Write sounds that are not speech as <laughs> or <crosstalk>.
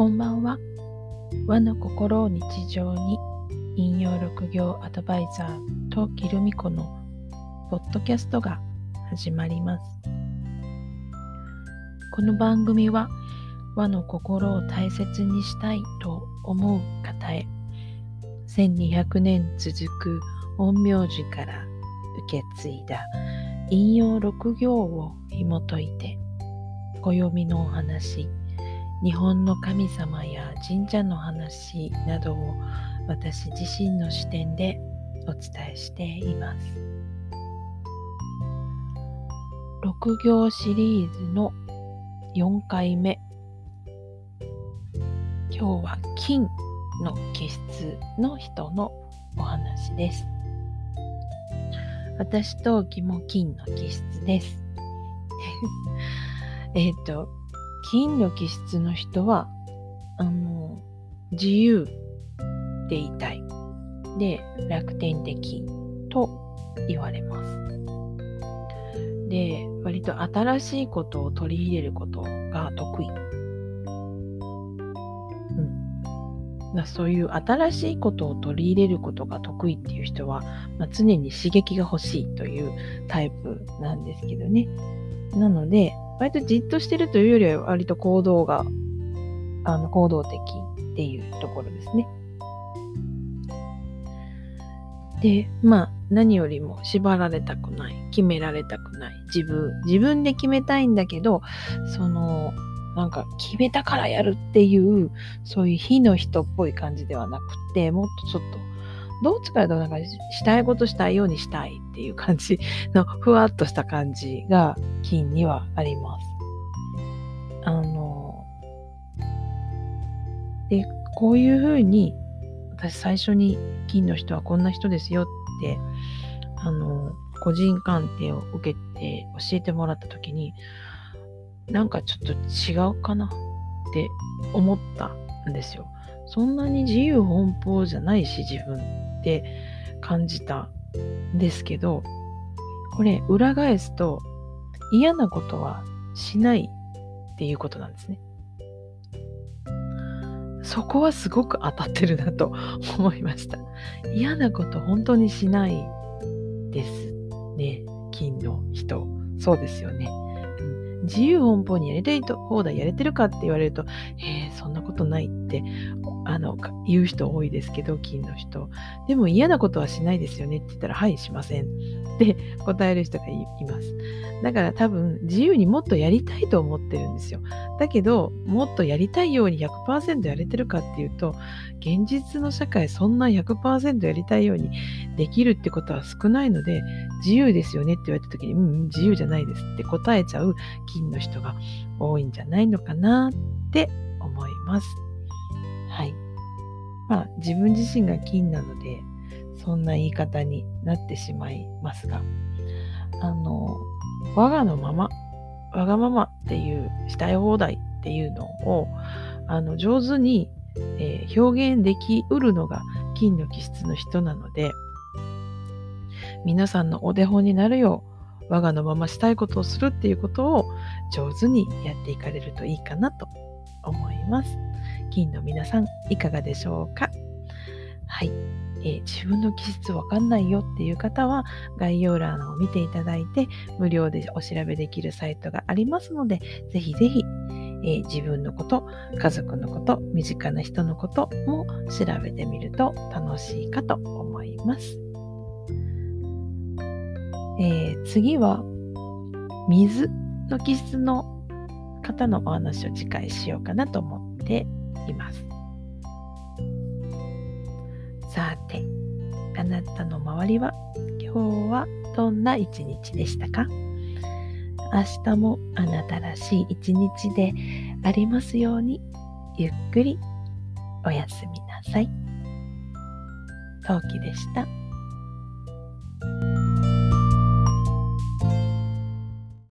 こんばんは。和の心を日常に引用六行アドバイザー陶器留美子のポッドキャストが始まります。この番組は和の心を大切にしたいと思う方へ1200年続く陰陽師から受け継いだ引用六行を紐解いて暦のお話日本の神様や神社の話などを私自身の視点でお伝えしています。6行シリーズの4回目。今日は金の気質の人のお話です。私と木も金の気質です。<laughs> えっと、金の気質の人は、あの、自由でいたい。で、楽天的と言われます。で、割と新しいことを取り入れることが得意。うん。そういう新しいことを取り入れることが得意っていう人は、まあ、常に刺激が欲しいというタイプなんですけどね。なので、割とじっとしてるというよりは割と行動が、あの、行動的っていうところですね。で、まあ、何よりも縛られたくない、決められたくない、自分、自分で決めたいんだけど、その、なんか決めたからやるっていう、そういう火の人っぽい感じではなくて、もっとちょっとどっちかというとなんかしたいことしたいようにしたいっていう感じのふわっとした感じが金にはあります。あの、で、こういうふうに私最初に金の人はこんな人ですよって、あの、個人鑑定を受けて教えてもらった時に、なんかちょっと違うかなって思ったんですよ。そんなに自由奔放じゃないし自分って感じたんですけど、これ裏返すと嫌なことはしないっていうことなんですね。そこはすごく当たってるなと <laughs> 思いました。嫌なこと本当にしないですね。金の人。そうですよね。自由奔放にやりたい放題やれてるかって言われると、えー、そんなことないってあの言う人多いですけど、金の人。でも嫌なことはしないですよねって言ったら、はい、しませんって答える人がいます。だから多分自由にもっとやりたいと思ってるんですよ。だけど、もっとやりたいように100%やれてるかっていうと、現実の社会そんな100%やりたいようにできるってことは少ないので、自由ですよねって言われた時に、うん、自由じゃないですって答えちゃう金の人が多いんじゃないのかなって思います。はい。まあ自分自身が金なので、そんな言い方になってしまいますが、あの、我がのまま、わがままっていうしたい放題っていうのを、あの、上手に、えー、表現できうるのが金の気質の人なので、皆さんのお手本になるよう、我がのまましたいことをするっていうことを上手にやっていかれるといいかなと思います。金の皆さん、いかがでしょうか？えー、自分の気質わかんないよっていう方は概要欄を見ていただいて無料でお調べできるサイトがありますのでぜひぜひ、えー、自分のこと家族のこと身近な人のことも調べてみると楽しいかと思います、えー、次は水の気質の方のお話を次回しようかなと思っています。さて、あなたの周りは今日はどんな一日でしたか？明日もあなたらしい一日でありますようにゆっくりおやすみなさい。陶器でした。